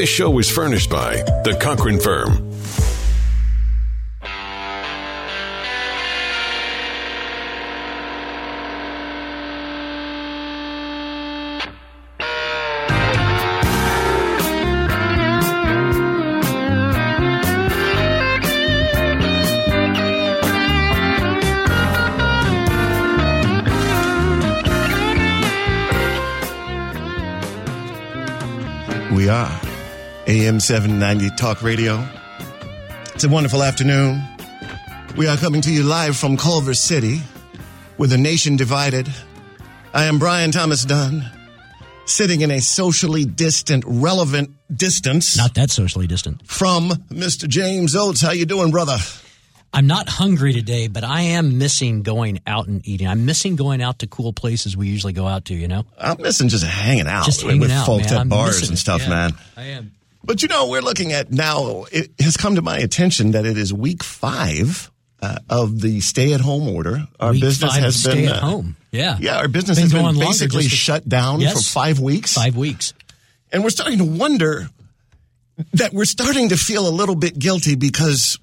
This show is furnished by The Cochran Firm. AM 790 Talk Radio. It's a wonderful afternoon. We are coming to you live from Culver City with a nation divided. I am Brian Thomas Dunn, sitting in a socially distant, relevant distance Not that socially distant. from Mr. James Oates. How you doing, brother? I'm not hungry today, but I am missing going out and eating. I'm missing going out to cool places we usually go out to, you know? I'm missing just hanging out Just with, hanging with out, folks man. at I'm bars and stuff, Yeah, man. I am. But you know, we're looking at now, it has come to my attention that it is week five uh, of the stay at home order. Our Week business has been stay at uh, home. Yeah. Yeah, our business Been has been basically shut down Yes. for five weeks. Five weeks. And we're starting to wonder that we're starting to feel a little bit guilty because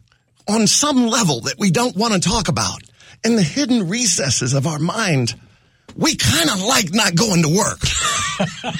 on some level that we don't want to talk about, in the hidden recesses of our mind, we kind of like not going to work.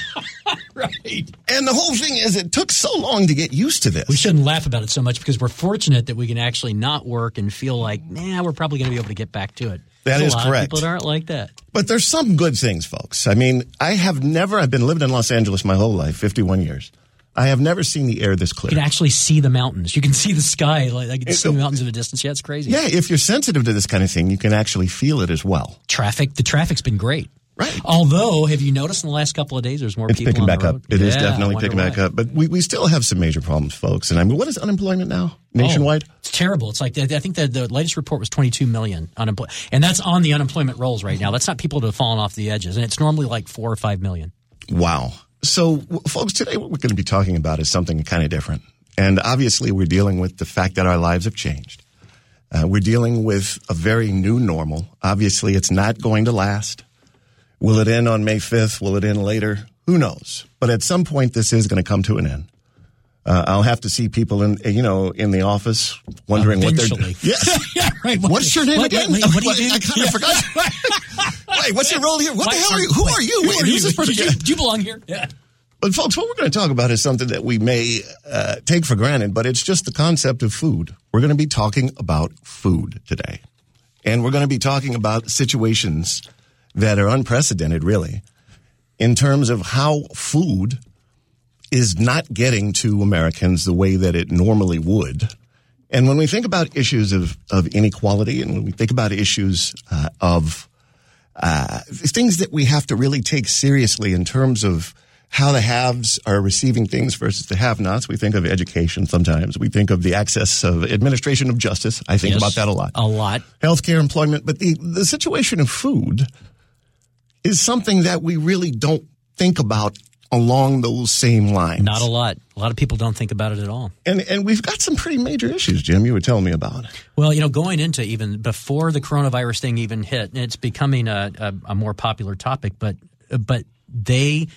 Right. And the whole thing is, it took so long to get used to this. We shouldn't laugh about it so much because we're fortunate that we can actually not work and feel like, nah, we're probably going to be able to get back to it. That There's is correct. People that aren't like that. But there's some good things, folks. I mean, I have never, I've been living in Los Angeles my whole life, 51 years. I have never seen the air this clear. You can actually see the mountains. You can see the sky. Like, I can see the mountains in a distance. Yeah, it's crazy. yeah, if you're sensitive to this kind of thing, you can actually feel it as well. Traffic. The traffic's been great. Right. Although, have you noticed in the last couple of days there's more It's people picking on back the up. road? It is Yeah, I definitely picking back why. up. But we, we still have some major problems, folks. And I mean, what is unemployment now nationwide? Oh, it's terrible. It's like I think the, the latest report was 22 million unemployed, and that's on the unemployment rolls right now. That's not people that have fallen off the edges, and it's normally like four or five million. Wow. So, folks, today what we're going to be talking about is something kind of different. And obviously, we're dealing with the fact that our lives have changed. Uh, we're dealing with a very new normal. Obviously, it's not going to last. Will it end on May 5th? Will it end later? Who knows? But at some point, this is going to come to an end. Uh, I'll have to see people in, you know, in the office wondering what they're doing. Yes. yeah, right. What's your name what- again? What, what do you do? I kind of forgot. Wait, what's your role here? What the hell are you? Who wait, are you? Who Wait, are who's you? this person? Do you, do you belong here? Yeah. But folks, what we're going to talk about is something that we may uh, take for granted, but it's just the concept of food. We're going to be talking about food today. And we're going to be talking about situations that are unprecedented, really, in terms of how food is not getting to Americans the way that it normally would. And when we think about issues of, of inequality and when we think about issues uh, of uh, things that we have to really take seriously in terms of how the haves are receiving things versus the have-nots. We think of education sometimes. We think of the access of administration of justice. I think Yes. about that a lot. A lot. Healthcare, employment, but the, the situation of food is something that we really don't think about along those same lines. Not a lot. A lot of people don't think about it at all. And and we've got some pretty major issues, Jim. You were telling me about. Well, you know, going into even before the coronavirus thing even hit, it's becoming a, a, a more popular topic. But but they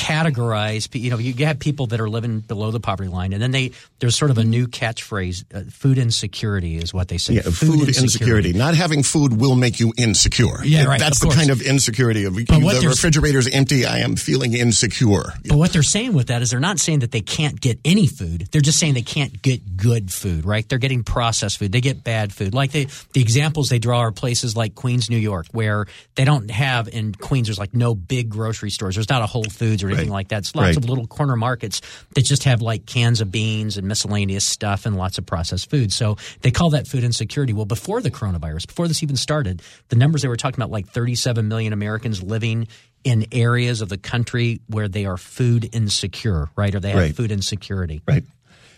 categorize. You know, you have people that are living below the poverty line, and then they there's sort of a new catchphrase: uh, "Food insecurity" is what they say. Yeah, food, insecurity. Not having food will make you insecure. Yeah, right, That's the course. kind of insecurity of what the refrigerator's empty. I am feeling insecure. But what they're saying with that is they're not saying that they can't get any food. They're just saying they can't get good food, right? They're getting processed food. They get bad food. Like they, the examples they draw are places like Queens, New York, where they don't have in Queens. There's like no big grocery stores. There's not a Whole Foods or anything Right. like that. It's lots Right. of little corner markets that just have like cans of beans and miscellaneous stuff and lots of processed food. So they call that food insecurity. Well, before the coronavirus, before this even started, the numbers they were talking about, like 37 million Americans living in areas of the country where they are food insecure, right? Or they have Right. food insecurity. Right.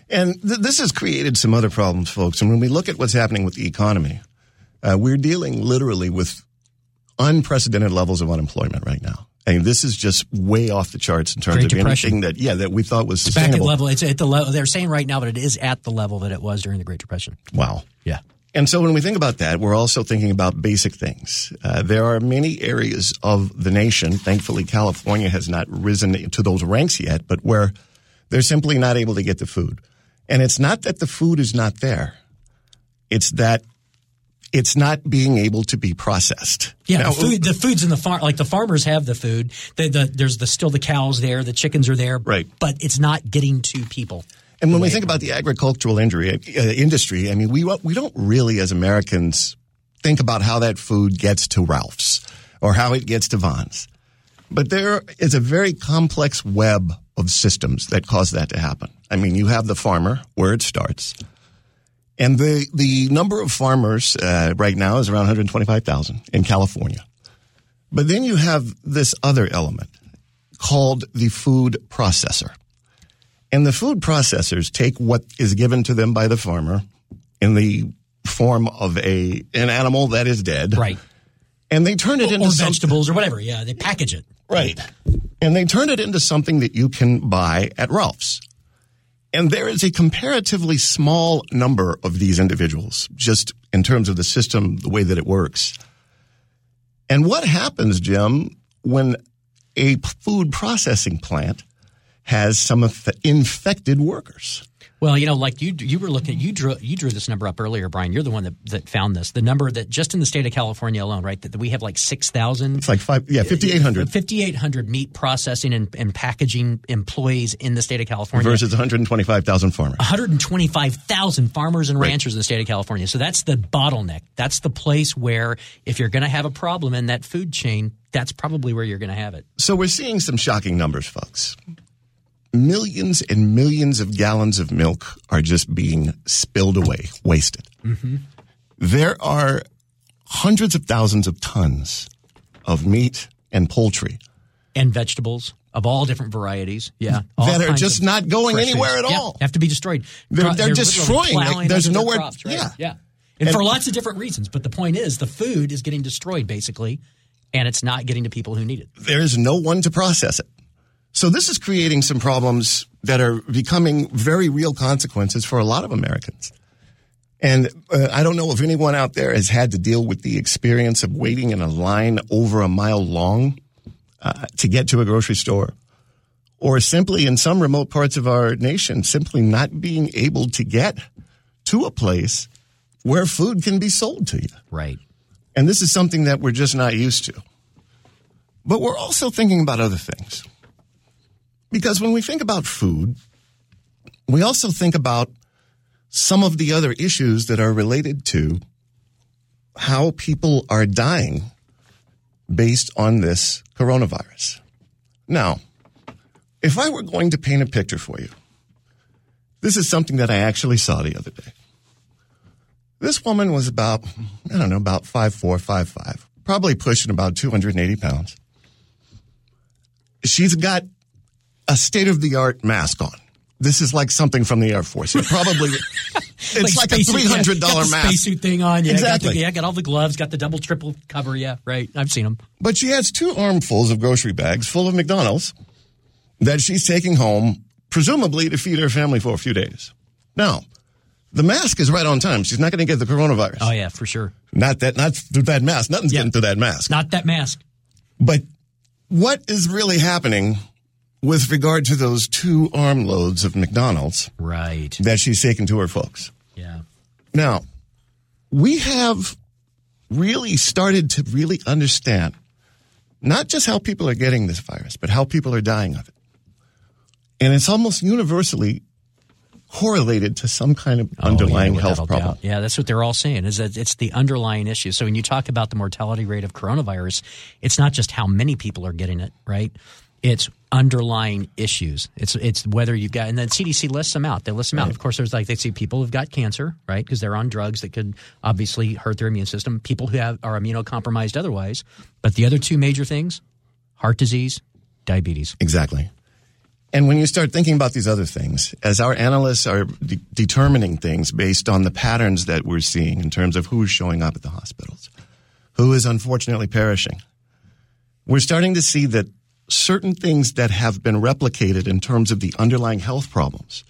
And th- this has created some other problems, folks. And when we look at what's happening with the economy, uh, we're dealing literally with unprecedented levels of unemployment right now. I mean, this is just way off the charts in terms Great of Depression. anything that, yeah, that we thought was Back at level, it's at the level they're saying right now, but it is at the level that it was during the Great Depression. Wow. Yeah. And so when we think about that, we're also thinking about basic things. Uh, there are many areas of the nation, thankfully California has not risen to those ranks yet, but where They're simply not able to get the food. And it's not that the food is not there. It's that it's not being able to be processed. Yeah, Now, the, food, the food's in the farm. Like the farmers have the food. The, the, there's the still the cows there. The chickens are there. Right. But it's not getting to people. And when we think about the agricultural injury, uh, industry, I mean, we we don't really, as Americans, think about how that food gets to Ralph's or how it gets to Vons. But there is a very complex web of systems that cause that to happen. I mean, you have the farmer where it starts, and the the number of farmers uh, right now is around 125,000 in California. But then you have this other element called the food processor. And the food processors take what is given to them by the farmer in the form of a an animal that is dead, Right. and they turn it Or, into or vegetables or whatever. Yeah, they package it. Right. And they turn it into something that you can buy at Ralph's. And there is a comparatively small number of these individuals, just in terms of the system, the way that it works. And what happens, Jim, when a food processing plant has some infected workers? Well, you know, like you you were looking, you drew you drew this number up earlier, Brian. You're the one that, that found this. The number that just in the state of California alone, right? That, that we have like six thousand. It's like five, yeah, 5,800 5,800 meat processing and, and packaging employees in the state of California. versus 125,000 farmers. 125,000 farmers and ranchers in the state of California. So that's the bottleneck. That's the place where if you're going to have a problem in that food chain, that's probably where you're going to have it. So we're seeing some shocking numbers, folks. Millions and millions of gallons of milk are just being spilled away, wasted. Mm-hmm. There are hundreds of thousands of tons of meat and poultry And vegetables of all different varieties. Yeah. that are just not going anywhere at Yeah, all. have to be destroyed. They're- Cro- they're destroying. Like, there's nowhere- crops, right? yeah. Yeah. And, And- for lots of different reasons. But the point is, the food is getting destroyed basically, and it's not getting to people who need it. There is no one to process it. So this is creating some problems that are becoming very real consequences for a lot of Americans. And uh, I don't know if anyone out there has had to deal with the experience of waiting in a line over a mile long uh, to get to a grocery store, or simply in some remote parts of our nation, simply not being able to get to a place where food can be sold to you. Right. And this is something that we're just not used to. But we're also thinking about other things. Because when we think about food, we also think about some of the other issues that are related to how people are dying based on this coronavirus. Now, if I were going to paint a picture for you, this is something that I actually saw the other day. This woman was about, I don't know, about five four, five five, probably pushing about 280 pounds. She's got a state of the art mask on. This is like something from the Air Force. It probably, it's like, a spacesuit, three hundred yeah, dollar the mask. Spacesuit thing on. Yeah, Exactly. Got the, yeah, got all the gloves. Got the double, triple cover. Yeah, right. I've seen them. But she has two armfuls of grocery bags full of McDonald's that she's taking home, presumably to feed her family for a few days. Now, the mask is right on time. She's not going to get the coronavirus. Oh yeah, for sure. Not that, not through that mask. Nothing's Yeah. getting through that mask. Not that mask. But what is really happening with regard to those two armloads of McDonald's Right. that she's taken to her folks? Yeah. Now, we have really started to really understand not just how people are getting this virus, but how people are dying of it. And it's almost universally correlated to some kind of underlying Oh, yeah, health problem. doubt. Yeah, that's what they're all saying is that it's the underlying issue. So when you talk about the mortality rate of coronavirus, it's not just how many people are getting it, right? It's underlying issues. It's it's whether you've got and then CDC lists them out. They list them out. Of course, there's like they see people who've got cancer, right? Because they're on drugs that could obviously hurt their immune system. People who have are immunocompromised otherwise. But the other two major things: heart disease, diabetes. Exactly. And when you start thinking about these other things, as our analysts are de- determining things based on the patterns that we're seeing in terms of who's showing up at the hospitals, who is unfortunately perishing, we're starting to see that certain things that have been replicated in terms of the underlying health problems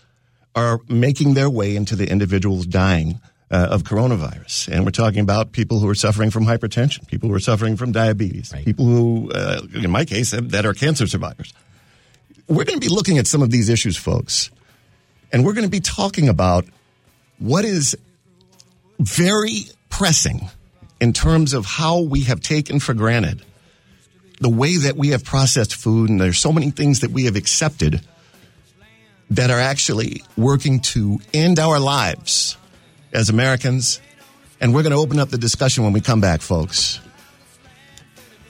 are making their way into the individuals dying uh, of coronavirus. And we're talking about people who are suffering from hypertension, people who are suffering from diabetes, Right. people who, uh, in my case, that are cancer survivors we're going to be looking at some of these issues, folks, and we're going to be talking about what is very pressing in terms of how we have taken for granted the way that we have processed food, and there's so many things that we have accepted that are actually working to end our lives as Americans. And we're going to open up the discussion when we come back, folks.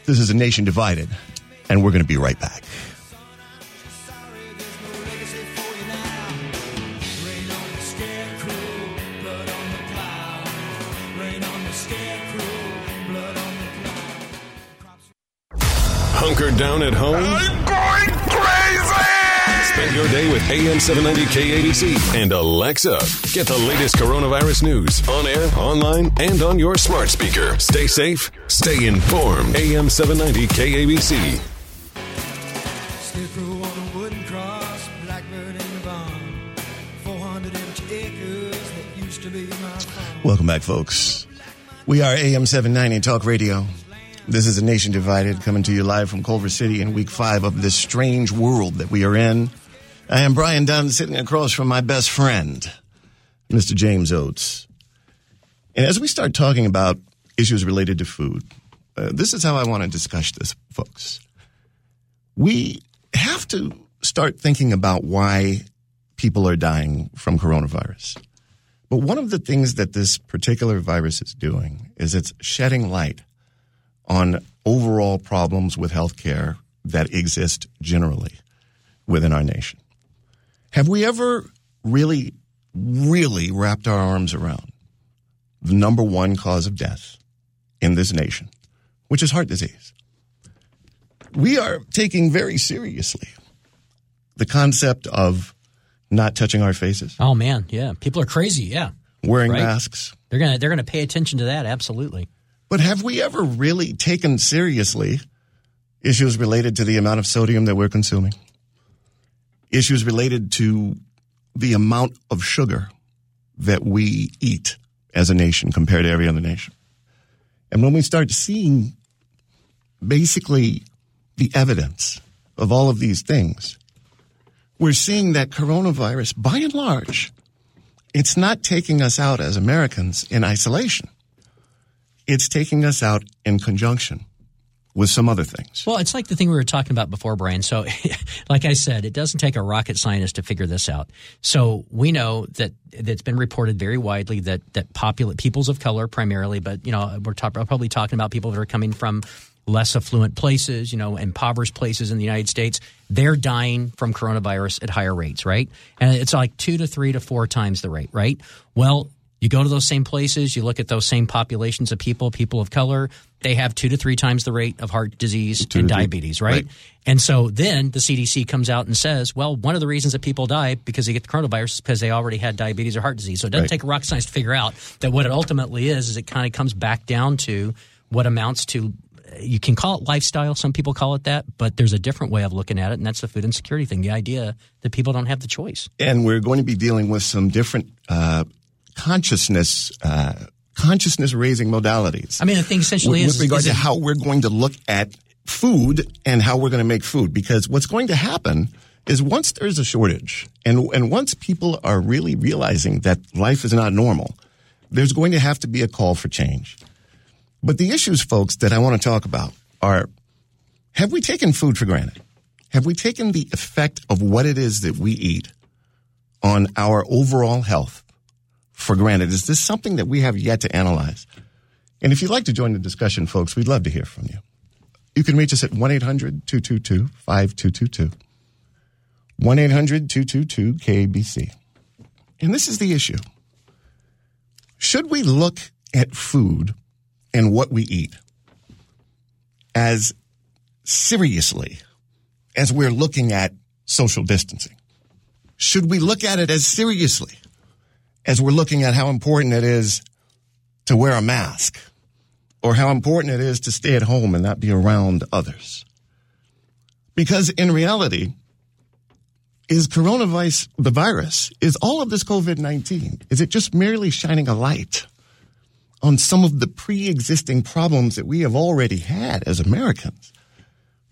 This is a nation divided, and we're going to be right back. Hunkered down at home? I'm going crazy! Spend your day with AM 790 KABC and Alexa. Get the latest coronavirus news on air, online, and on your smart speaker. Stay safe, stay informed. AM 790 KABC. Scarecrow on a wooden cross, blackbird in the barn. 400 empty acres that used to be my farm. Welcome back, folks. We are AM 790 Talk Radio. This is a nation divided, coming to you live from Culver City in week five of this strange world that we are in. I am Brian Dunn, sitting across from my best friend, Mr. James Oates. And as we start talking about issues related to food, uh, this is how I want to discuss this, folks. We have to start thinking about why people are dying from coronavirus. But one of the things that this particular virus is doing is it's shedding light on overall problems with healthcare that exist generally within our nation. Have we ever really, really wrapped our arms around the number one cause of death in this nation, which is heart disease? We are taking very seriously the concept of not touching our faces, Oh man, yeah, people are crazy. Yeah, wearing Right. masks. they're gonna they're gonna pay attention to that. Absolutely. But have we ever really taken seriously issues related to the amount of sodium that we're consuming? Issues related to the amount of sugar that we eat as a nation compared to every other nation? And when we start seeing basically the evidence of all of these things, we're seeing that coronavirus, by and large, it's not taking us out as Americans in isolation it's taking us out in conjunction with some other things. Well, it's like the thing we were talking about before, Brian. So, like I said, it doesn't take a rocket scientist to figure this out. So we know that that's been reported very widely that that populate peoples of color primarily, but you know we're talk, probably talking about people that are coming from less affluent places, you know, impoverished places in the United States. They're dying from coronavirus at higher rates, right? And it's like two to three to four times the rate, right? Well. You go to those same places, you look at those same populations of people, people of color, they have two to three times the rate of heart disease and diabetes, right? Right. And so then the CDC comes out and says, well, one of the reasons that people die because they get the coronavirus is because they already had diabetes or heart disease. So it doesn't Right. take a rocket science to figure out that what it ultimately is is it kind of comes back down to what amounts to you can call it lifestyle some people call it that but there's a different way of looking at it and that's the food insecurity thing the idea that people don't have the choice And we're going to be dealing with some different uh, consciousness, uh, consciousness raising modalities. i mean the thing essentially with, is with regard is to how we're going to look at food and how we're going to make food. Because what's going to happen is once there's a shortage and, and once people are really realizing that life is not normal, there's going to have to be a call for change. But the issues, folks, that I want to talk about are have we taken food for granted? Have we taken the effect of what it is that we eat on our overall health for granted? Is this something that we have yet to analyze? And if you'd like to join the discussion, folks, we'd love to hear from you. You can reach us at 1 800 222 5222. 1 800 222 KABC. And this is the issue. Should we look at food and what we eat as seriously as we're looking at social distancing? Should we look at it as seriously as we're looking at how important it is to wear a mask or how important it is to stay at home and not be around others? Because in reality, is coronavirus the virus? Is all of this COVID 19? Is it just merely shining a light on some of the pre existing problems that we have already had as Americans?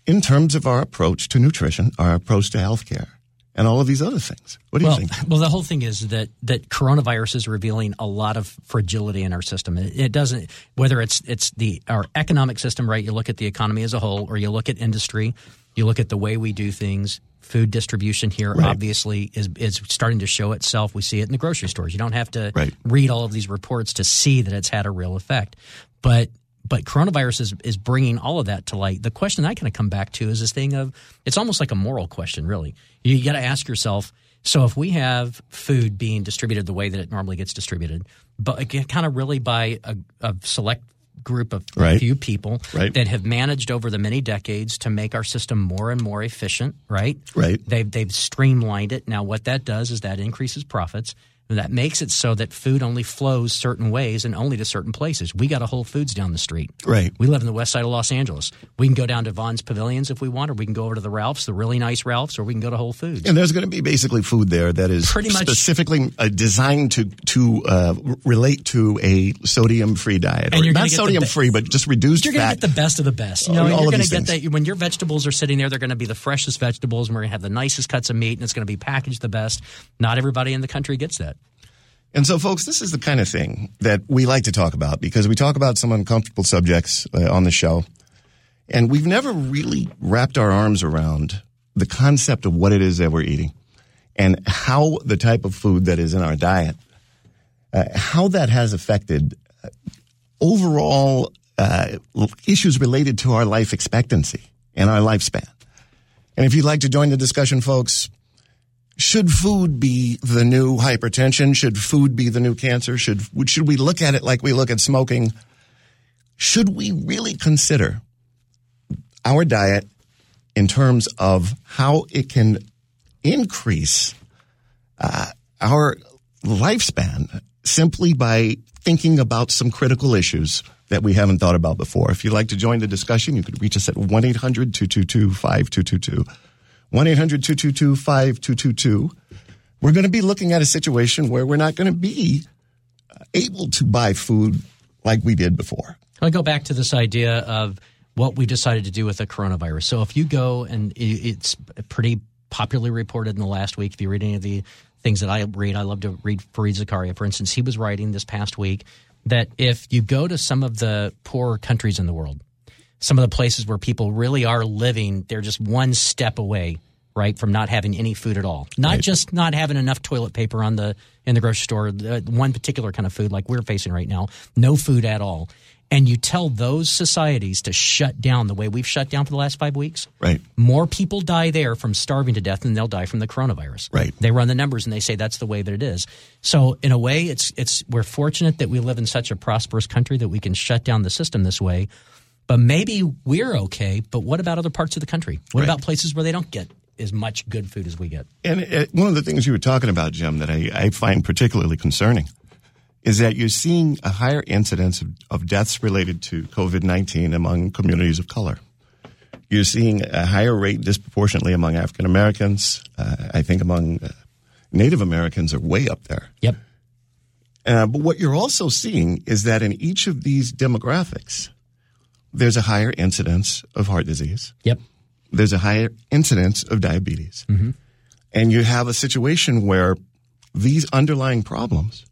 in terms of our approach to nutrition, our approach to healthcare, and all of these other things. What do well, you think? Well, the whole thing is that that coronavirus is revealing a lot of fragility in our system. It, it, doesn't whether it's it's the our economic system, right? You look at the economy as a whole, or you look at industry, you look at the way we do things. Food distribution here Right. obviously is is starting to show itself. We see it in the grocery stores. You don't have to Right. read all of these reports to see that it's had a real effect. But but coronavirus is, is bringing all of that to light. The question I kind of come back to is this thing of it's almost like a moral question, really. You got to ask yourself. So if we have food being distributed the way that it normally gets distributed, but kind of really by a, a select group of Right. few people Right. that have managed over the many decades to make our system more and more efficient, right? Right. They've they've streamlined it. Now what that does is that increases profits. That makes it so that food only flows certain ways and only to certain places. We got a Whole Foods down the street. Right. We live in the west side of Los Angeles. We can go down to Vons Pavilions if we want, or we can go over to the Ralphs, the really nice Ralphs, or we can go to Whole Foods. And there's going to be basically food there that is Pretty much- specifically uh, designed to to uh, relate to a sodium free diet, And or you're not sodium be- free, but just reduced You're going to get the best of the best. You know, All you're going to get things. that when your vegetables are sitting there, they're going to be the freshest vegetables, and we're going to have the nicest cuts of meat, and it's going to be packaged the best. Not everybody in the country gets that. And so, folks, this is the kind of thing that we like to talk about because we talk about some uncomfortable subjects uh, on the show. And we've never really wrapped our arms around the concept of what it is that we're eating and how the type of food that is in our diet, uh, how that has affected uh, overall uh, issues related to our life expectancy and our lifespan. And if you'd like to join the discussion, folks, should food be the new hypertension? Should food be the new cancer? Should should we look at it like we look at smoking? Should we really consider our diet in terms of how it can increase uh, our lifespan simply by thinking about some critical issues that we haven't thought about before? If you'd like to join the discussion, you could reach us at 1 800 222 5222. 1 800 222 5222. We're going to be looking at a situation where we're not going to be uh, able to buy food like we did before. I go back to this idea of what we decided to do with the coronavirus. So if you go and it's pretty popularly reported in the last week, if you read any of the things that I read, I love to read Fareed Zakaria, for instance. He was writing this past week that if you go to some of the poorer countries in the world, some of the places where people really are living, they're just one step away, right, from not having any food at all. Not just not having enough toilet paper on the in the grocery store, uh, one particular kind of food like we're facing right now, no food at all. And you tell those societies to shut down the way we've shut down for the last five weeks. Right. More people die there from starving to death than they'll die from the coronavirus. Right. They run the numbers and they say that's the way that it is. So in a way, it's it's we're fortunate that we live in such a prosperous country that we can shut down the system this way. But maybe we're okay. But what about other parts of the country? What Right. about places where they don't get as much good food as we get? And uh, one of the things you were talking about, Jim, that I, I find particularly concerning is that you're seeing a higher incidence of, of deaths related to COVID 19 among communities of color. You're seeing a higher rate disproportionately among African Americans. Uh, I think among uh, Native Americans are way up there. Yep. Uh, but what you're also seeing is that in each of these demographics, there's a higher incidence of heart disease Yep. there's a higher incidence of diabetes. Mm-hmm. And you have a situation where these underlying problems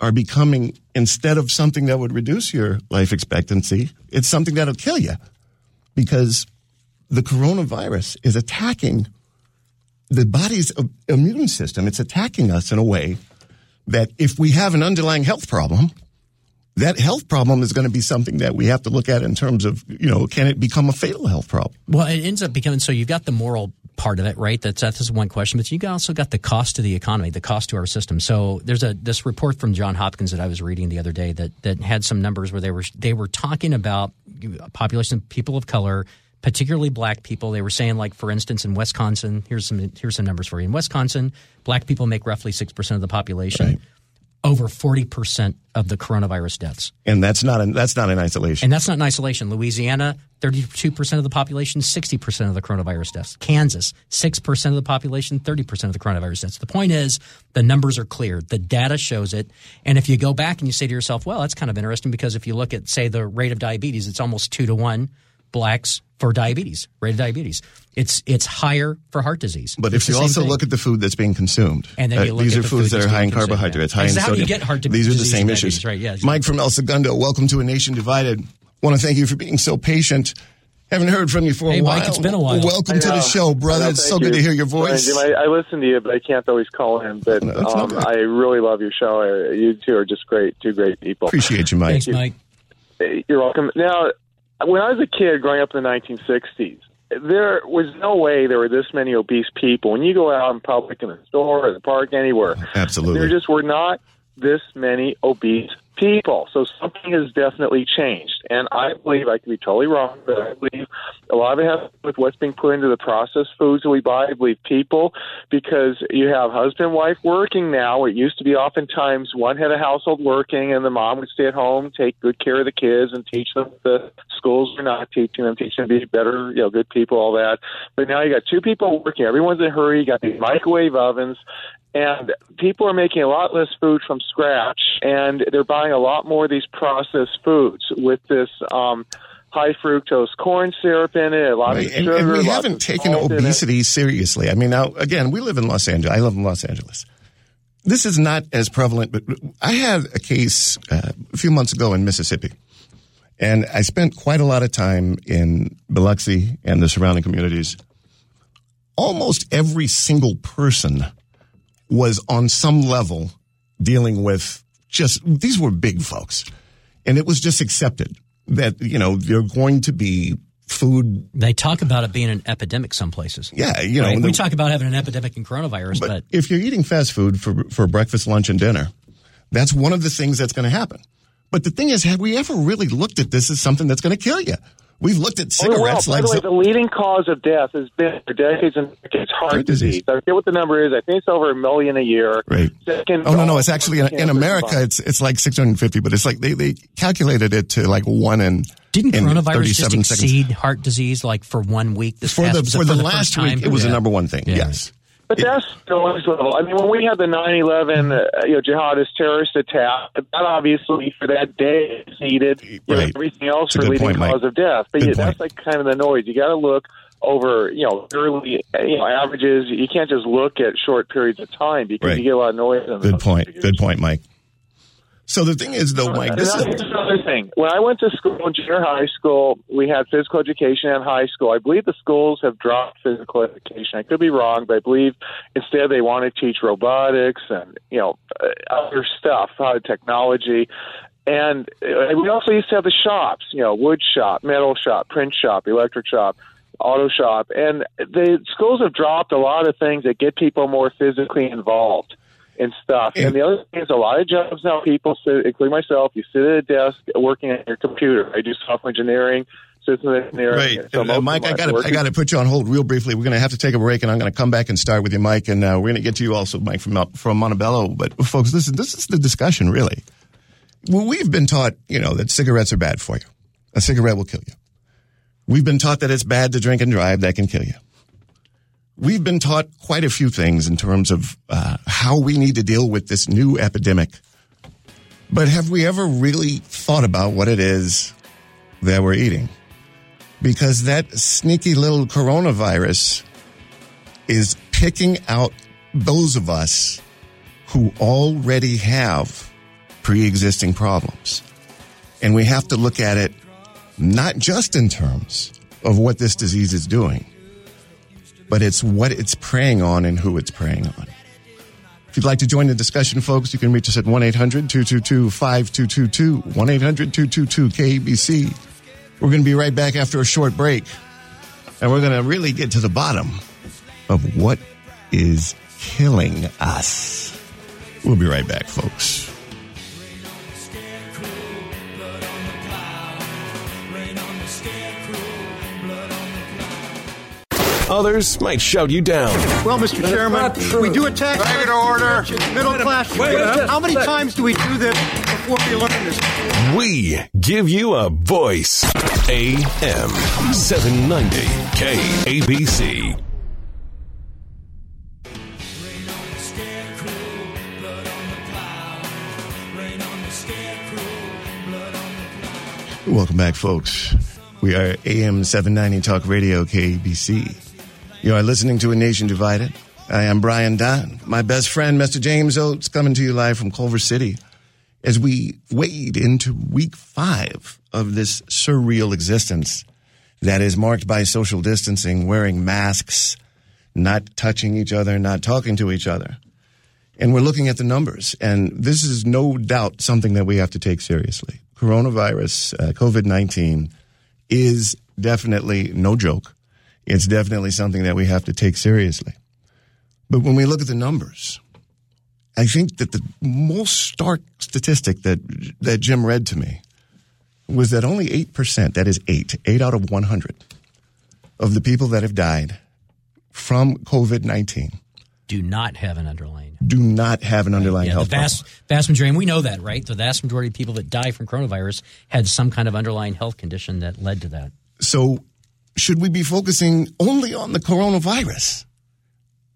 are becoming, instead of something that would reduce your life expectancy, it's something that'll kill you because the coronavirus is attacking the body's immune system. It's attacking us in a way that if we have an underlying health problem, that health problem is going to be something that we have to look at in terms of, you know, can it become a fatal health problem? Well, it ends up becoming so you've got the moral part of it, right? That's that's one question, but you also got the cost to the economy, the cost to our system. So there's a this report from John Hopkins that I was reading the other day that that had some numbers where they were they were talking about population of people of color, particularly black people. They were saying like for instance in Wisconsin, here's some here's some numbers for you. In Wisconsin, black people make roughly 6% of the population. Right. Over 40% of the coronavirus deaths. And that's not in, that's not in isolation. And that's not in isolation. Louisiana, 32% of the population, 60% of the coronavirus deaths. Kansas, 6% of the population, 30% of the coronavirus deaths. The point is, the numbers are clear. The data shows it. And if you go back and you say to yourself, well, that's kind of interesting because if you look at, say, the rate of diabetes, it's almost two to one blacks for diabetes, rate of diabetes. It's it's higher for heart disease. But It's if you also thing. look at the food that's being consumed, And then you uh, look these at are the foods that are high in carbohydrates, yeah. high in Exactly. How do you sodium. get heart these are the same issues. right, yeah. Mike from El Segundo, welcome to a nation divided. Want to thank you for being so patient. Haven't heard from you for Hey, a while. Mike, it's been a while. Welcome to the show, brother. Know, it's so thank good to hear your voice. Jim, I, I listen to you, but I can't always call in. But No, um. I really love your show. You two are just great, two great people. Appreciate you, Mike. Thanks, Mike. You're welcome. Now, when I was a kid growing up in the 1960s, there was no way there were this many obese people. When you go out in public, in the store, in the park, anywhere, Absolutely. there just were not this many obese people. So something has definitely changed. And I believe, I could be totally wrong, but I believe a lot of it has with what's being put into the processed foods that we buy. I believe people, because you have husband and wife working now. It used to be oftentimes one head of household working and the mom would stay at home, take good care of the kids and teach them the schools are not teaching them, teaching them to be better, you know, good people, all that. But now you got two people working. Everyone's in a hurry. You got these microwave ovens and people are making a lot less food from scratch and they're buying a lot more of these processed foods with this um high fructose corn syrup in it a lot Right. of sugar and we haven't taken salt in it. obesity seriously. I mean, now again, we live in Los Angeles. I live in Los Angeles. This is not as prevalent, but I had a case uh, a few months ago in Mississippi, and I spent quite a lot of time in Biloxi and the surrounding communities. Almost every single person was on some level dealing with just these were big folks, and it was just accepted that you know they're going to be food They talk about it being an epidemic some places. yeah, you know, Right? the- we talk about having an epidemic in coronavirus, but, but if you're eating fast food for for breakfast, lunch, and dinner, that's one of the things that's going to happen. But the thing is, have we ever really looked at this as something that's going to kill you? We've looked at Oh, well, cigarettes by like the way, the leading cause of death has been for decades and decades heart Heart disease. disease. I forget what the number is. I think it's over a million a year. Right. Second, Oh no, no, it's actually in, in America. combined. It's it's like 650, but it's like they they calculated it to like one in didn't in coronavirus just 37 seconds. exceed heart disease like for one week? This for past, the was it for the first last time? week? It was the number one thing. Yeah. Yes. But that's noise level. I mean, when we had the 9/11, uh, you know, jihadist terrorist attack, that obviously for that day exceeded you know, Right. everything else for leading point, Mike. cause of death. But yeah, that's like kind of the noise. You got to look over, you know, early, you know, averages. You can't just look at short periods of time because Right. you get a lot of noise. in Good point. figures. Good point, Mike. So the thing is, though, Mike, this And is another thing. When I went to school, in junior high school, we had physical education and high school. I believe the schools have dropped physical education. I could be wrong, but I believe instead they want to teach robotics and you know uh, other stuff, uh, technology. And uh, we also used to have the shops, you know, wood shop, metal shop, print shop, electric shop, auto shop, and the schools have dropped a lot of things that get people more physically involved and stuff. And the other thing is, a lot of jobs now, people sit, including myself, you sit at a desk working on your computer. I do software engineering, system engineering. Right, So Uh, Mike. I got to I got to put you on hold real briefly. We're going to have to take a break, and I'm going to come back and start with you, Mike, and uh, we're going to get to you also, Mike from from Montebello. But folks, listen, this is the discussion, really. Well, we've been taught, you know, that cigarettes are bad for you. A cigarette will kill you. We've been taught that it's bad to drink and drive. That can kill you. We've been taught quite a few things in terms of uh, how we need to deal with this new epidemic. But have we ever really thought about what it is that we're eating? Because that sneaky little coronavirus is picking out those of us who already have pre existing problems. And we have to look at it not just in terms of what this disease is doing, but it's what it's preying on and who it's preying on. If you'd like to join the discussion, folks, you can reach us at 1 800 222 5222, 1 800 222 KABC. We're going to be right back after a short break, and we're going to really get to the bottom of what is killing us. We'll be right back, folks. Others might shout you down. Well, Mr. Chairman, we do attack. tax Take it order. middle class. How many times do we do this before we learn this? We give you a voice. AM 790 KABC. Welcome back, folks. We are AM 790 Talk Radio KABC. You are listening to A Nation Divided. I am Brian Dunn. My best friend, Mr. James Oates, coming to you live from Culver City as we wade into week five of this surreal existence that is marked by social distancing, wearing masks, not touching each other, not talking to each other. And we're looking at the numbers, and this is no doubt something that we have to take seriously. Coronavirus, uh, COVID 19, is definitely no joke. It's definitely something that we have to take seriously. But when we look at the numbers, I think that the most stark statistic that that Jim read to me was that only 8%, that is 8, 8 out of 100 of the people that have died from COVID-19 Do not have an underlying. do not have an underlying Yeah, the vast problem. vast majority, and we know that, right? The vast majority of people that die from coronavirus had some kind of underlying health condition that led to that. So should we be focusing only on the coronavirus?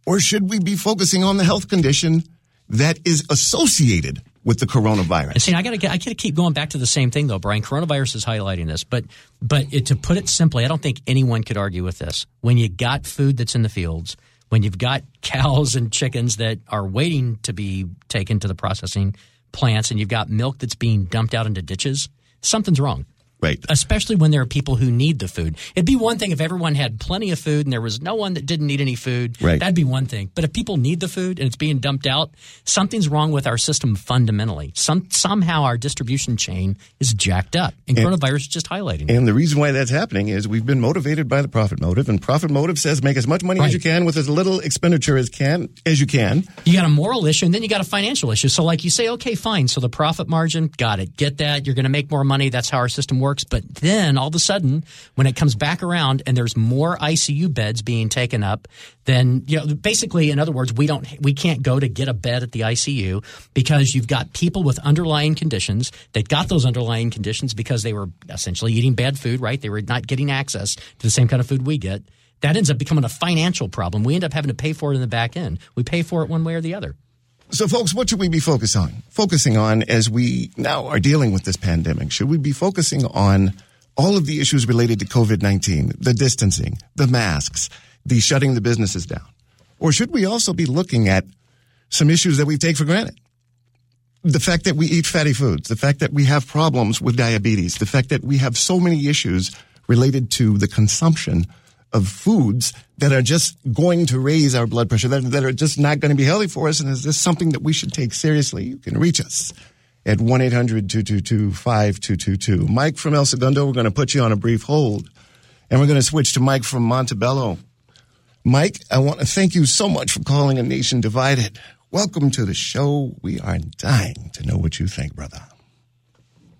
Or should we be focusing on the health condition that is associated with the coronavirus? And see, I got to I got to keep going back to the same thing though, Brian. Coronavirus is highlighting this, but but it, to put it simply, I don't think anyone could argue with this. When you got food that's in the fields, when you've got cows and chickens that are waiting to be taken to the processing plants, and you've got milk that's being dumped out into ditches, something's wrong. Right. Especially when there are people who need the food. It'd be one thing if everyone had plenty of food and there was no one that didn't need any food. Right. That'd be one thing. But if people need the food and it's being dumped out, something's wrong with our system fundamentally. Some somehow our distribution chain is jacked up, and, And- coronavirus is just highlighting. it. And the reason why that's happening is we've been motivated by the profit motive, and profit motive says make as much money Right. as you can with as little expenditure as can as you can. You got a moral issue, and then you got a financial issue. So, like you say, okay, fine. So the profit margin, got it, get that. You're going to make more money. That's how our system works. But then all of a sudden, when it comes back around, and there's more ICU beds being taken up, then you know, basically, in other words, we don't, we can't go to get a bed at the ICU because you've got people with underlying conditions that got those underlying conditions because they were essentially eating bad food, right? They were not getting access to the same kind of food we get. That ends up becoming a financial problem. We end up having to pay for it in the back end. We pay for it one way or the other. So, folks, what should we be focus on? Focusing on as we now are dealing with this pandemic? Should we be focusing on all of the issues related to COVID 19, the distancing, the masks, the shutting the businesses down? Or should we also be looking at some issues that we take for granted? The fact that we eat fatty foods, the fact that we have problems with diabetes, the fact that we have so many issues related to the consumption of foods that are just going to raise our blood pressure, that, that are just not going to be healthy for us. And is this something that we should take seriously? You can reach us at 1-800-222-5222. Mike from El Segundo, we're going to put you on a brief hold. And we're going to switch to Mike from Montebello. Mike, I want to thank you so much for calling A Nation Divided. Welcome to the show. We are dying to know what you think, brother.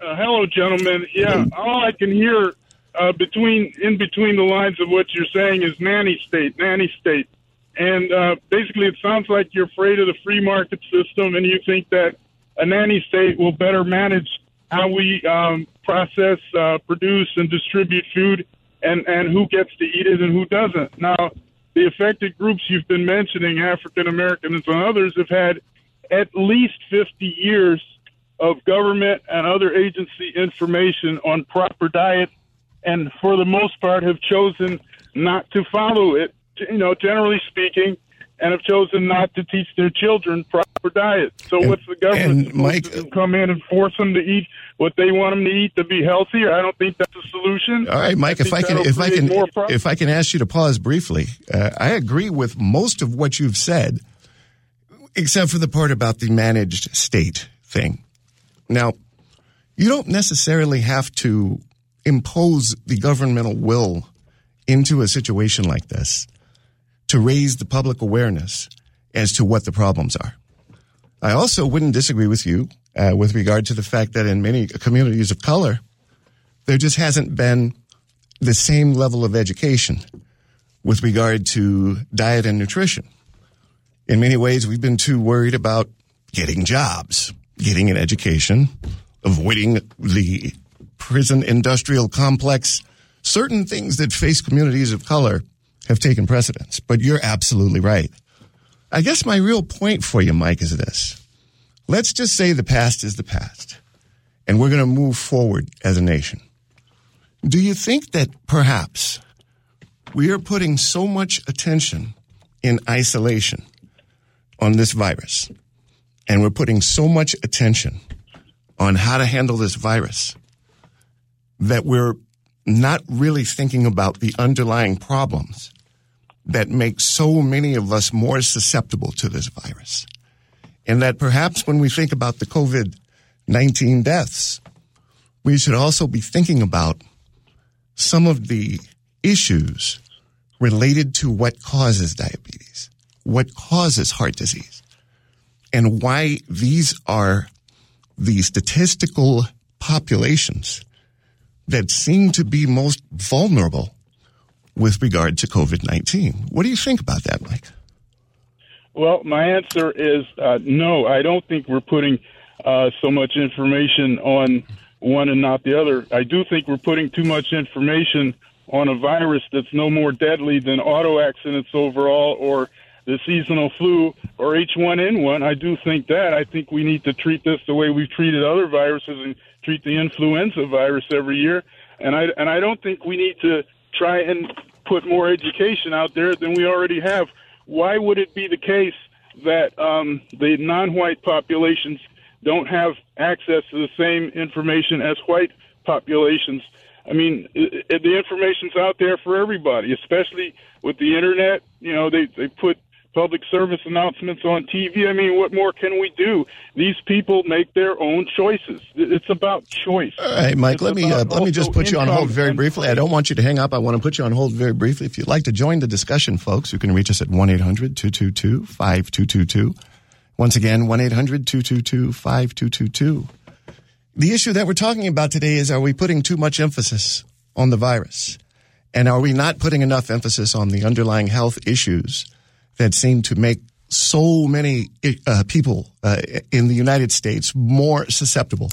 Uh, hello, gentlemen. Yeah, all I can hear uh, between in between the lines of what you're saying is nanny state, nanny state, and uh, basically it sounds like you're afraid of the free market system, and you think that a nanny state will better manage how we um, process, uh, produce, and distribute food, and and who gets to eat it and who doesn't. Now, the affected groups you've been mentioning, African Americans and others, have had at least 50 years of government and other agency information on proper diet, and for the most part have chosen not to follow it. You know, generally speaking, and have chosen not to teach their children proper diet. So, And- what's the government Mike- to do? come in and force them to eat what they want them to eat to be healthier? I don't think that's a solution. All right, Mike. I If I can, if I can, if I can ask you to pause briefly, uh, I agree with most of what you've said, except for the part about the managed state thing. Now, you don't necessarily have to impose the governmental will into a situation like this to raise the public awareness as to what the problems are. I also wouldn't disagree with you uh, with regard to the fact that in many communities of color, there just hasn't been the same level of education with regard to diet and nutrition. In many ways, we've been too worried about getting jobs, getting an education, avoiding the prison industrial complex. Certain things that face communities of color have taken precedence, but you're absolutely right. I guess my real point for you, Mike, is this. Let's just say the past is the past and we're going to move forward as a nation. Do you think that perhaps we are putting so much attention in isolation on this virus, and we're putting so much attention on how to handle this virus that we're not really thinking about the underlying problems that make so many of us more susceptible to this virus? And that perhaps when we think about the COVID 19 deaths, we should also be thinking about some of the issues related to what causes diabetes, what causes heart disease, and why these are the statistical populations that seem to be most vulnerable with regard to COVID 19. What do you think about that, Mike? Well, my answer is uh, no. I don't think we're putting uh, so much information on one and not the other. I do think we're putting too much information on a virus that's no more deadly than auto accidents overall or the seasonal flu or H1N1. I do think that. I think we need to treat this the way we've treated other viruses treat the influenza virus every year. And I and I don't think we need to try and put more education out there than we already have. Why would it be the case that um, the non-white populations don't have access to the same information as white populations? I mean, it, it, the information's out there for everybody, especially with the internet. You know, they they put public service announcements on TV. I mean, what more can we do? These people make their own choices. It's about choice. All right, Mike. It's let me uh, let me just put you on hold very briefly. I don't want you to hang up. I want to put you on hold very briefly. If you'd like to join the discussion, folks, you can reach us at 1-800-222-5222. Once again, 1-800-222-5222. The issue that we're talking about today is: Are we putting too much emphasis on the virus, and are we not putting enough emphasis on the underlying health issues? That seem to make so many uh, people uh, in the United States more susceptible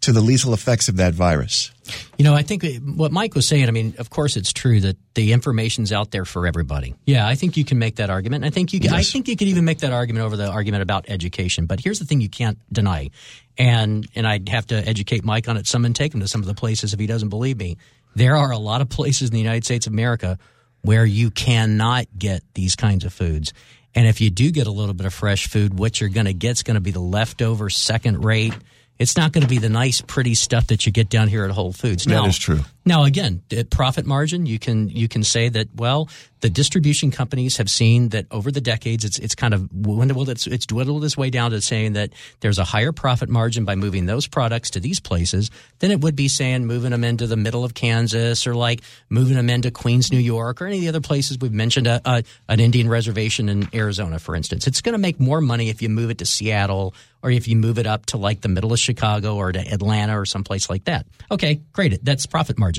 to the lethal effects of that virus. You know, I think what Mike was saying, I mean, of course it's true that the information's out there for everybody. Yeah, I think you can make that argument. I think you can, I think you could even make that argument over the argument about education. But here's the thing you can't deny. And and I'd have to educate Mike on it some and take him to some of the places if he doesn't believe me. There are a lot of places in the United States of America where you cannot get these kinds of foods. And if you do get a little bit of fresh food, what you're going to get is going to be the leftover second rate. It's not going to be the nice, pretty stuff that you get down here at Whole Foods. That Now- is true. Now, again, profit margin, you can you can say that well, the distribution companies have seen that over the decades, it's it's kind of dwindled it's, it's dwindled its way down to saying that there's a higher profit margin by moving those products to these places than it would be saying moving them into the middle of Kansas or like moving them into Queens, New York, or any of the other places we've mentioned. A, a, an Indian reservation in Arizona, for instance, it's going to make more money if you move it to Seattle or if you move it up to like the middle of Chicago or to Atlanta or someplace like that. Okay, great. That's profit margin.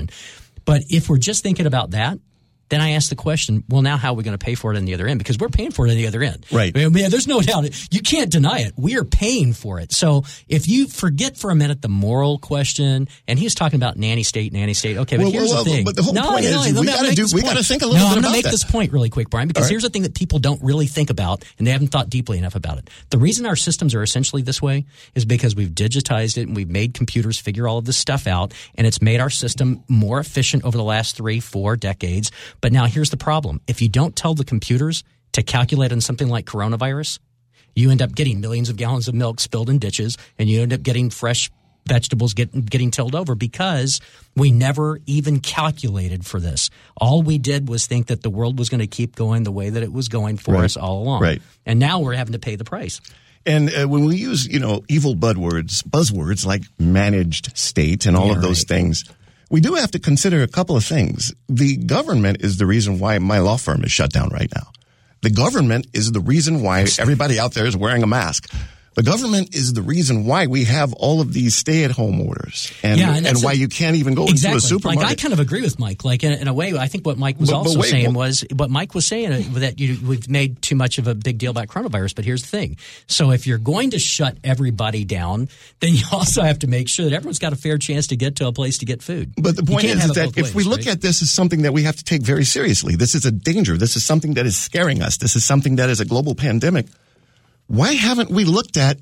But if we're just thinking about that, then I ask the question, well, now how are we going to pay for it on the other end? Because we're paying for it on the other end. Right. I mean, there's no doubt. You can't deny it. We are paying for it. So if you forget for a minute the moral question, and he's talking about nanny state, nanny state. Okay, but Well, here's well, the thing. But the whole no, point no, is no, we let me gotta do- we point. gotta think a little no, bit I'm about make that. this point really quick, Brian, because right. here's the thing that people don't really think about, and they haven't thought deeply enough about it. The reason our systems are essentially this way is because we've digitized it and we've made computers figure all of this stuff out, and it's made our system more efficient over the last three, four decades. But now here's the problem: if you don't tell the computers to calculate on something like coronavirus, you end up getting millions of gallons of milk spilled in ditches, and you end up getting fresh vegetables get, getting tilled over because we never even calculated for this. All we did was think that the world was going to keep going the way that it was going for Right. us all along. Right. And now we're having to pay the price. And uh, when we use, you know, evil buzzwords, buzzwords like managed state and all Yeah, of those right. things, we do have to consider a couple of things. The government is the reason why my law firm is shut down right now. The government is the reason why everybody out there is wearing a mask. The government is the reason why we have all of these stay-at-home orders, and Yeah, and and, why a- you can't even go exactly. into a supermarket. Like I kind of agree with Mike. Like in, in a way, I think what Mike was But- but also wait, saying well- was what Mike was saying uh, that you, we've made too much of a big deal about coronavirus. But here's the thing: so if you're going to shut everybody down, then you also have to make sure that everyone's got a fair chance to get to a place to get food. But the point is, is that if we look right? at this as something that we have to take very seriously, this is a danger. This is something that is scaring us. This is something that is a global pandemic. Why haven't we looked at,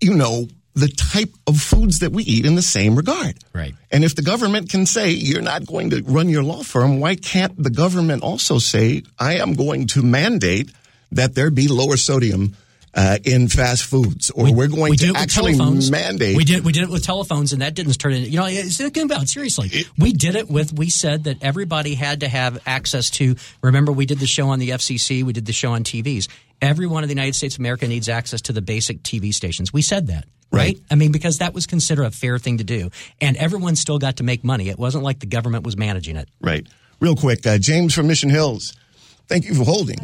you know, the type of foods that we eat in the same regard. Right. And if the government can say you're not going to run your law firm, why can't the government also say I am going to mandate that there be lower sodium uh, in fast foods, or we, are going we to actually telephones. mandate. We did we did it with telephones, and that didn't turn into you know. Think about it, seriously. we did it with. We said that everybody had to have access to. Remember, we did the show on the FCC. We did the show on TVs. Everyone in the United States of America needs access to the basic TV stations. We said that. Right. I mean, because that was considered a fair thing to do. And everyone still got to make money. It wasn't like the government was managing it. Right. Real quick, uh, James from Mission Hills, thank you for holding.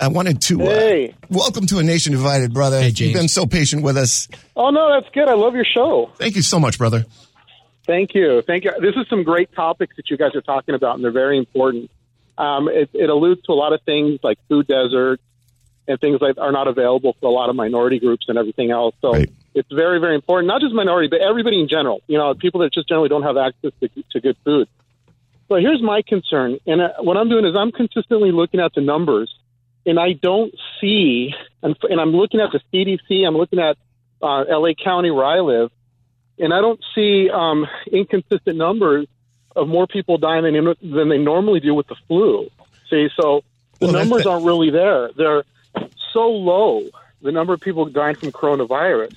I wanted to uh, hey. welcome to a nation divided, brother. Hey, You've been so patient with us. Oh no, that's good. I love your show. Thank you so much, brother. Thank you. Thank you. This is some great topics that you guys are talking about, and they're very important. Um, it, it alludes to a lot of things like food deserts and things that are not available for a lot of minority groups and everything else. So right. it's very, very important. Not just minority, but everybody in general. You know, people that just generally don't have access to, to good food. But here's my concern, and uh, what I'm doing is I'm consistently looking at the numbers and I don't see, and, and I'm looking at the CDC, I'm looking at uh, LA County where I live, and I don't see um, inconsistent numbers of more people dying than, than they normally do with the flu. See, so the well, numbers aren't really there. They're so low, the number of people dying from coronavirus.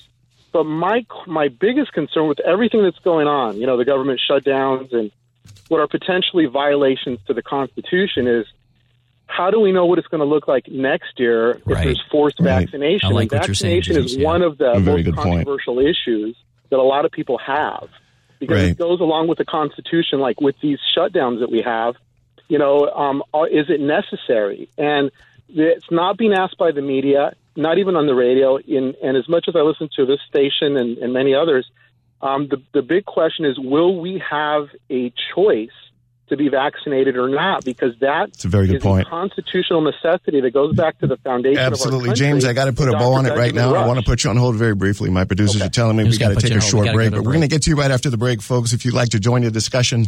But my my biggest concern with everything that's going on, you know, the government shutdowns and what are potentially violations to the Constitution is how do we know what it's going to look like next year if right. there's forced right. vaccination? Like vaccination saying, is yeah. one of the Very most controversial point. issues that a lot of people have because right. it goes along with the Constitution. Like with these shutdowns that we have, you know, um, is it necessary? And it's not being asked by the media, not even on the radio. In, and as much as I listen to this station and, and many others, um, the, the big question is will we have a choice to be vaccinated or not? Because that's a very good point. A constitutional necessity that goes back to the foundation Absolutely. Country, James, I got to put a bow on it right now. I want to put you on hold very briefly. My producers okay. are telling me we got to take a short break, but we're going to get to you right after the break, folks. If you'd like to join the discussion,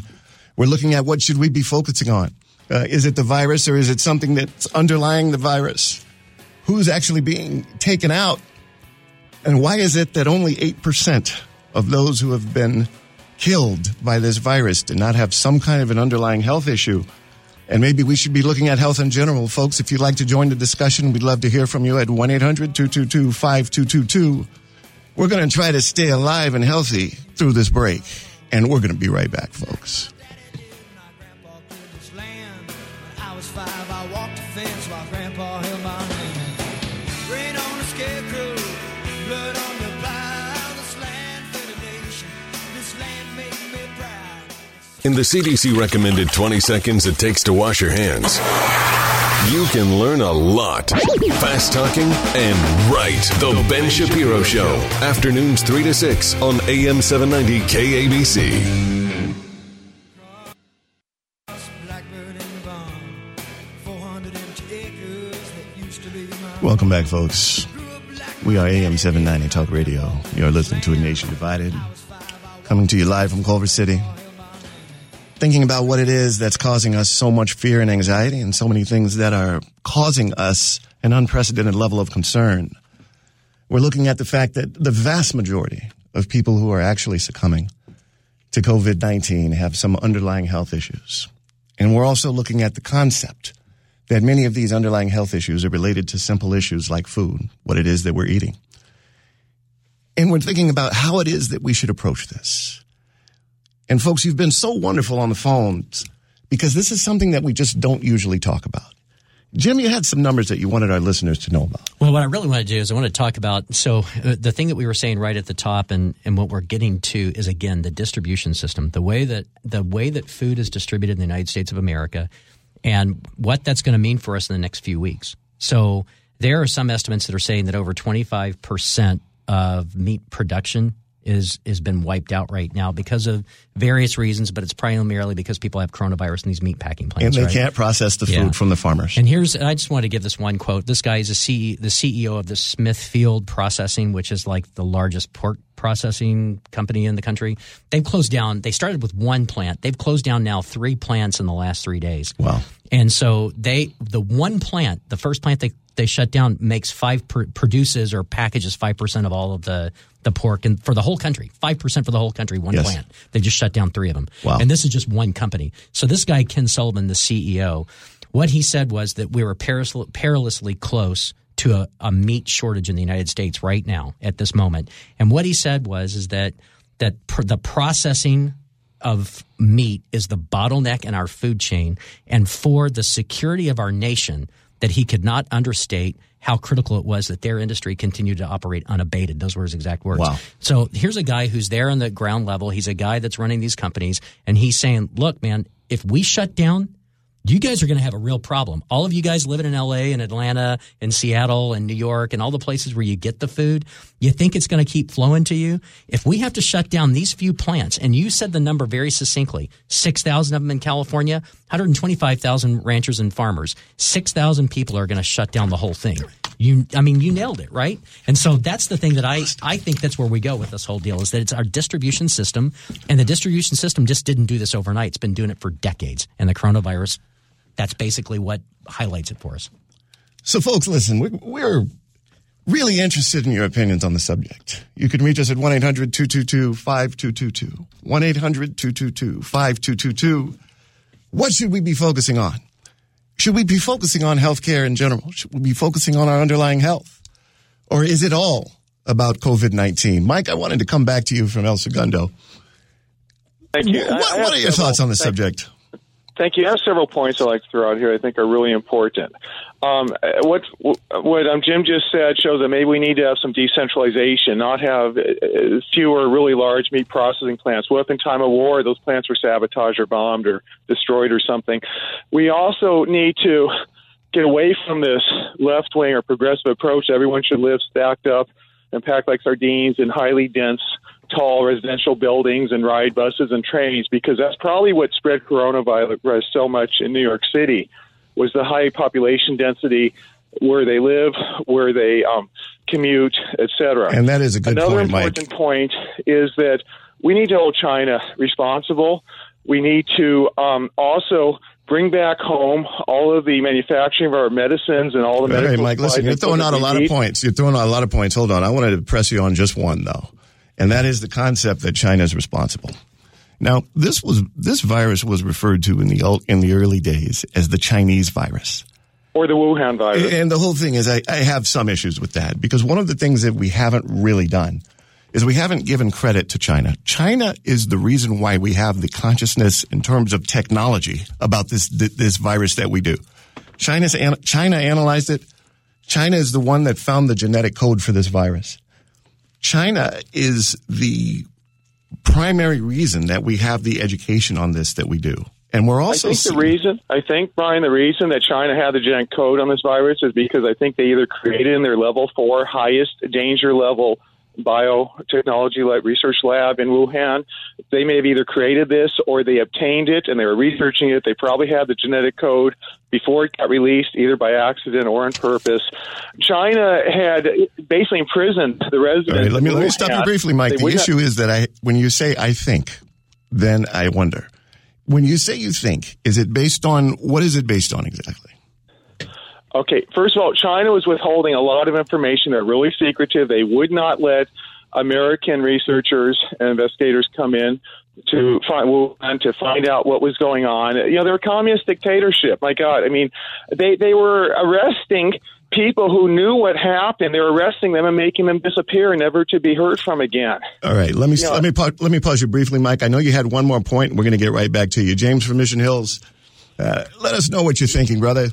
we're looking at what should we be focusing on. Uh, is it the virus or is it something that's underlying the virus? Who's actually being taken out? And why is it that only 8% of those who have been killed by this virus did not have some kind of an underlying health issue? And maybe we should be looking at health in general. Folks, if you'd like to join the discussion, we'd love to hear from you at 1 800 222 5222. We're going to try to stay alive and healthy through this break. And we're going to be right back, folks. In the CDC recommended 20 seconds it takes to wash your hands, you can learn a lot. Fast talking and right. The Ben Shapiro Show. Afternoons 3 to 6 on AM 790 KABC. Welcome back, folks. We are AM 790 Talk Radio. You're listening to A Nation Divided. Coming to you live from Culver City thinking about what it is that's causing us so much fear and anxiety and so many things that are causing us an unprecedented level of concern. We're looking at the fact that the vast majority of people who are actually succumbing to COVID 19 have some underlying health issues. And we're also looking at the concept that many of these underlying health issues are related to simple issues like food, what it is that we're eating. And we're thinking about how it is that we should approach this. And folks, you've been so wonderful on the phones because this is something that we just don't usually talk about. Jim, you had some numbers that you wanted our listeners to know about. Well, what I really want to do is I want to talk about so uh, the thing that we were saying right at the top, and, and what we're getting to is again the distribution system, the way that the way that food is distributed in the United States of America, and what that's going to mean for us in the next few weeks. So there are some estimates that are saying that over twenty five percent of meat production is has been wiped out right now because of various reasons, but it's primarily because people have coronavirus in these meat packing plants. And they right? can't process the food Yeah. from the farmers. And here's I just want to give this one quote. This guy is a CE, the CEO of the Smithfield Processing, which is like the largest pork processing company in the country. They've closed down. They started with one plant. They've closed down now three plants in the last three days. Wow. And so they, the one plant, the first plant they they shut down makes five pr- produces or packages five percent of all of the the pork and for the whole country five percent for the whole country one Yes. plant. They just shut down three of them. Wow. and this is just one company. So this guy ken sullivan the ceo what he said was that we were perilously, perilously close to a, a meat shortage in the united states right now at this moment. And what he said was is that that pr- the processing of meat is the bottleneck in our food chain. And for the security of our nation that he could not understate how critical it was that their industry continued to operate unabated. Those were his exact words. Wow. So here's a guy who's there on the ground level. He's a guy that's running these companies and he's saying, look, man, if we shut down, you guys are going to have a real problem. All of you guys living in LA and Atlanta and Seattle and New York and all the places where you get the food, you think it's going to keep flowing to you? If we have to shut down these few plants, and you said the number very succinctly 6,000 of them in California, 125,000 ranchers and farmers, 6,000 people are going to shut down the whole thing. You, I mean, you nailed it, right? And so that's the thing that I, I think that's where we go with this whole deal is that it's our distribution system, and the distribution system just didn't do this overnight. It's been doing it for decades, and the coronavirus that's basically what highlights it for us. So, folks, listen, we, we're really interested in your opinions on the subject. You can reach us at 1 800 222 5222. 1 800 222 5222. What should we be focusing on? Should we be focusing on healthcare in general? Should we be focusing on our underlying health? Or is it all about COVID 19? Mike, I wanted to come back to you from El Segundo. Thank you. What, I- I what are your several- thoughts on the thank- subject? Thank you. I have several points I'd like to throw out here I think are really important. Um, what what um, Jim just said shows that maybe we need to have some decentralization, not have uh, fewer really large meat processing plants. What if in time of war those plants were sabotaged or bombed or destroyed or something? We also need to get away from this left wing or progressive approach. Everyone should live stacked up and packed like sardines in highly dense, tall residential buildings and ride buses and trains because that's probably what spread coronavirus so much in New York City was the high population density where they live, where they um, commute, etc. And that is a good Another point, Mike. important point is that we need to hold China responsible. We need to um, also bring back home all of the manufacturing of our medicines and all the All right, medical Mike, listen, you're throwing out a lot of points. You're throwing out a lot of points. Hold on. I wanted to press you on just one, though. And that is the concept that China is responsible. Now, this was this virus was referred to in the in the early days as the Chinese virus. or the Wuhan virus. And the whole thing is I, I have some issues with that because one of the things that we haven't really done is we haven't given credit to China. China is the reason why we have the consciousness in terms of technology about this this virus that we do. China's China analyzed it. China is the one that found the genetic code for this virus. China is the primary reason that we have the education on this that we do. And we're also I think the reason, I think, Brian, the reason that China had the genetic code on this virus is because I think they either created in their level four highest danger level biotechnology like research lab in Wuhan. They may have either created this or they obtained it and they were researching it. They probably had the genetic code before it got released, either by accident or on purpose. China had basically imprisoned the residents. Right, let me let me stop you briefly, Mike. They The not- issue is that I, when you say I think, then I wonder. When you say you think, is it based on what is it based on exactly? Okay, first of all, China was withholding a lot of information. They're really secretive. They would not let American researchers and investigators come in to find Wuhan to find out what was going on. You know, they're a communist dictatorship. My God, I mean, they they were arresting people who knew what happened. They were arresting them and making them disappear, never to be heard from again. All right, let me Yeah. let me let me pause you briefly, Mike. I know you had one more point. We're going to get right back to you, James from Mission Hills. Uh, let us know what you're thinking, brother.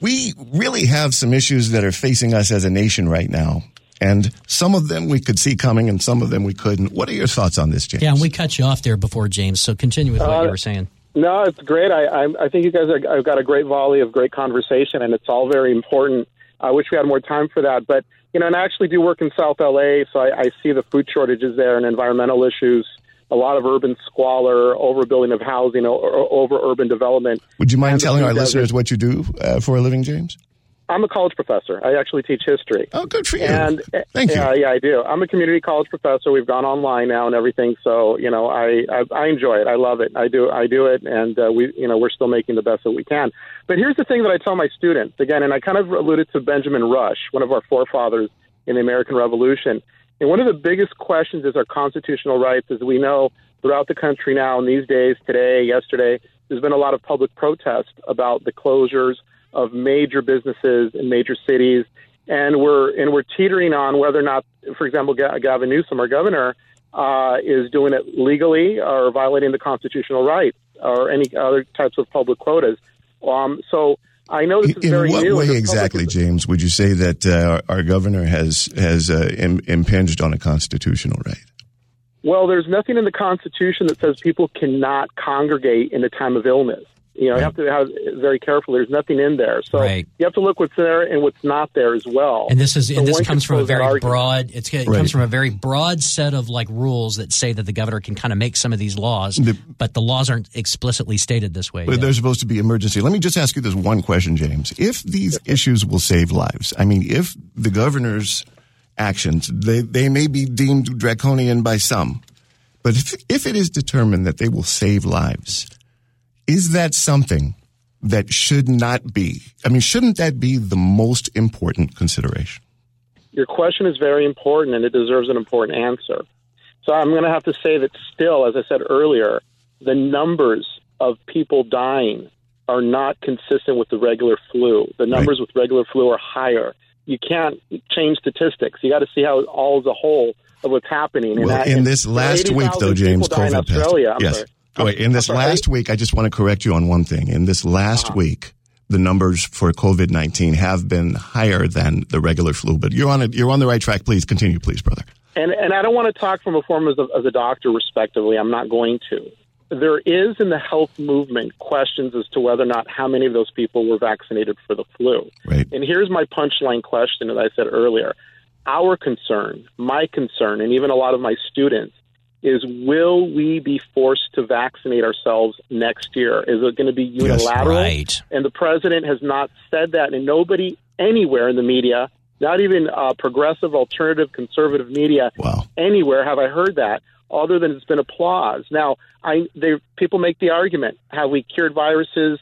We really have some issues that are facing us as a nation right now, and some of them we could see coming, and some of them we couldn't. What are your thoughts on this, James? Yeah, and we cut you off there before, James. So continue with what Uh, you were saying. No, it's great. I, I, I think you guys have got a great volley of great conversation, and it's all very important. I wish we had more time for that. But, you know, and I actually do work in South LA, so I, I see the food shortages there and environmental issues, a lot of urban squalor, overbuilding of housing, o- o- over urban development. Would you mind And telling our desert. listeners what you do uh, for a living, James? I'm a college professor. I actually teach history. Oh, good for you. And Thank you. Yeah, yeah, I do. I'm a community college professor. We've gone online now and everything. So you know, I I, I enjoy it. I love it. I do I do it, and uh, we you know we're still making the best that we can. But here's the thing that I tell my students again, and I kind of alluded to Benjamin Rush, one of our forefathers in the American Revolution. And one of the biggest questions is our constitutional rights. As we know throughout the country now, in these days, today, yesterday, there's been a lot of public protest about the closures of major businesses in major cities, and we're and we're teetering on whether or not, for example, Gavin Newsom, our governor, uh, is doing it legally or violating the constitutional rights or any other types of public quotas. Um, so I know this is In very what new. way exactly, is- James, would you say that uh, our, our governor has has uh, Im- impinged on a constitutional right? Well, there's nothing in the Constitution that says people cannot congregate in a time of illness. You know, you have to have very careful. There's nothing in there, so Right. you have to look what's there and what's not there as well. And this is So and this comes from a very argument. broad. It's, it Right. comes from a very broad set of like rules that say that the governor can kind of make some of these laws, The- but the laws aren't explicitly stated this way. But yet. they're supposed to be emergency. Let me just ask you this one question, James. If these issues will save lives, I mean, if the governor's actions, they, they may be deemed draconian by some, but if, if it is determined that they will save lives, is that something that should not be? I mean, shouldn't that be the most important consideration? Your question is very important and it deserves an important answer. So I'm going to have to say that still, as I said earlier, the numbers of people dying are not consistent with the regular flu. The numbers with regular flu are higher. You can't change statistics. You got to see how all as a whole of what's happening. Well, that- in this last week, though, James, COVID passed. I'm yes. sorry. Oh, wait, in this last week, I just want to correct you on one thing. In this last Uh-huh. week, the numbers for COVID nineteen have been higher than the regular flu. But you're on it. You're on the right track. Please continue, please, brother. And and I don't want to talk from a form as a, as a doctor, respectively. I'm not going to. There is in the health movement questions as to whether or not how many of those people were vaccinated for the flu. Right. And here's my punchline question that I said earlier. Our concern, my concern, and even a lot of my students is will we be forced to vaccinate ourselves next year? Is it going to be unilateral? right. And the president has not said that, and nobody anywhere in the media, not even uh, progressive, alternative, conservative media, Wow. anywhere have I heard that, other than it's been applause. Now, I they people make the argument: have we cured viruses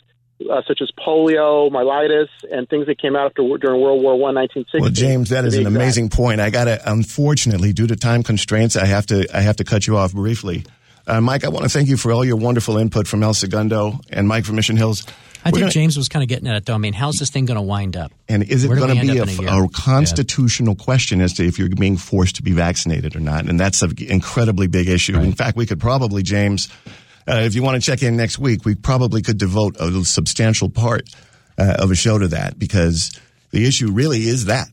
uh, such as poliomyelitis, and things that came out after during World War One, 1960? Well, James, that to is be an exact. amazing point. I got to, unfortunately, due to time constraints, I have to, I have to cut you off briefly. Uh, Mike, I want to thank you for all your wonderful input from El Segundo and Mike from Mission Hills. I We're think gonna- James was kind of getting at it, though. I mean, how's this thing going to wind up? And is it going to be a, a a constitutional question as to if you're being forced to be vaccinated or not? And that's an incredibly big issue. In fact, we could probably, James, uh, if you want to check in next week, we probably could devote a substantial part uh, of a show to that because the issue really is that.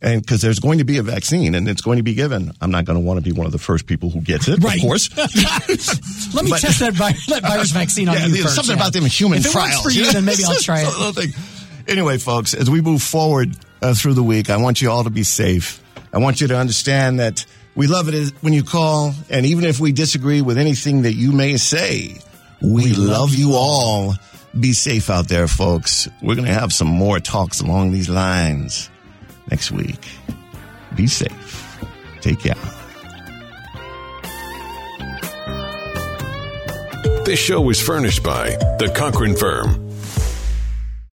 And because there's going to be a vaccine and it's going to be given. I'm not going to want to be one of the first people who gets it, Right. of course. Let me But- test that, vi- that virus vaccine on Yeah, you first. something yeah. about them human if it trials. works for you, then maybe I'll try it. Anyway, folks, as we move forward uh, through the week, I want you all to be safe. I want you to understand that we love it when you call, and even if we disagree with anything that you may say, we, love you all. Be safe out there, folks. We're going to have some more talks along these lines next week. Be safe. Take care. This show was furnished by The Cochran Firm,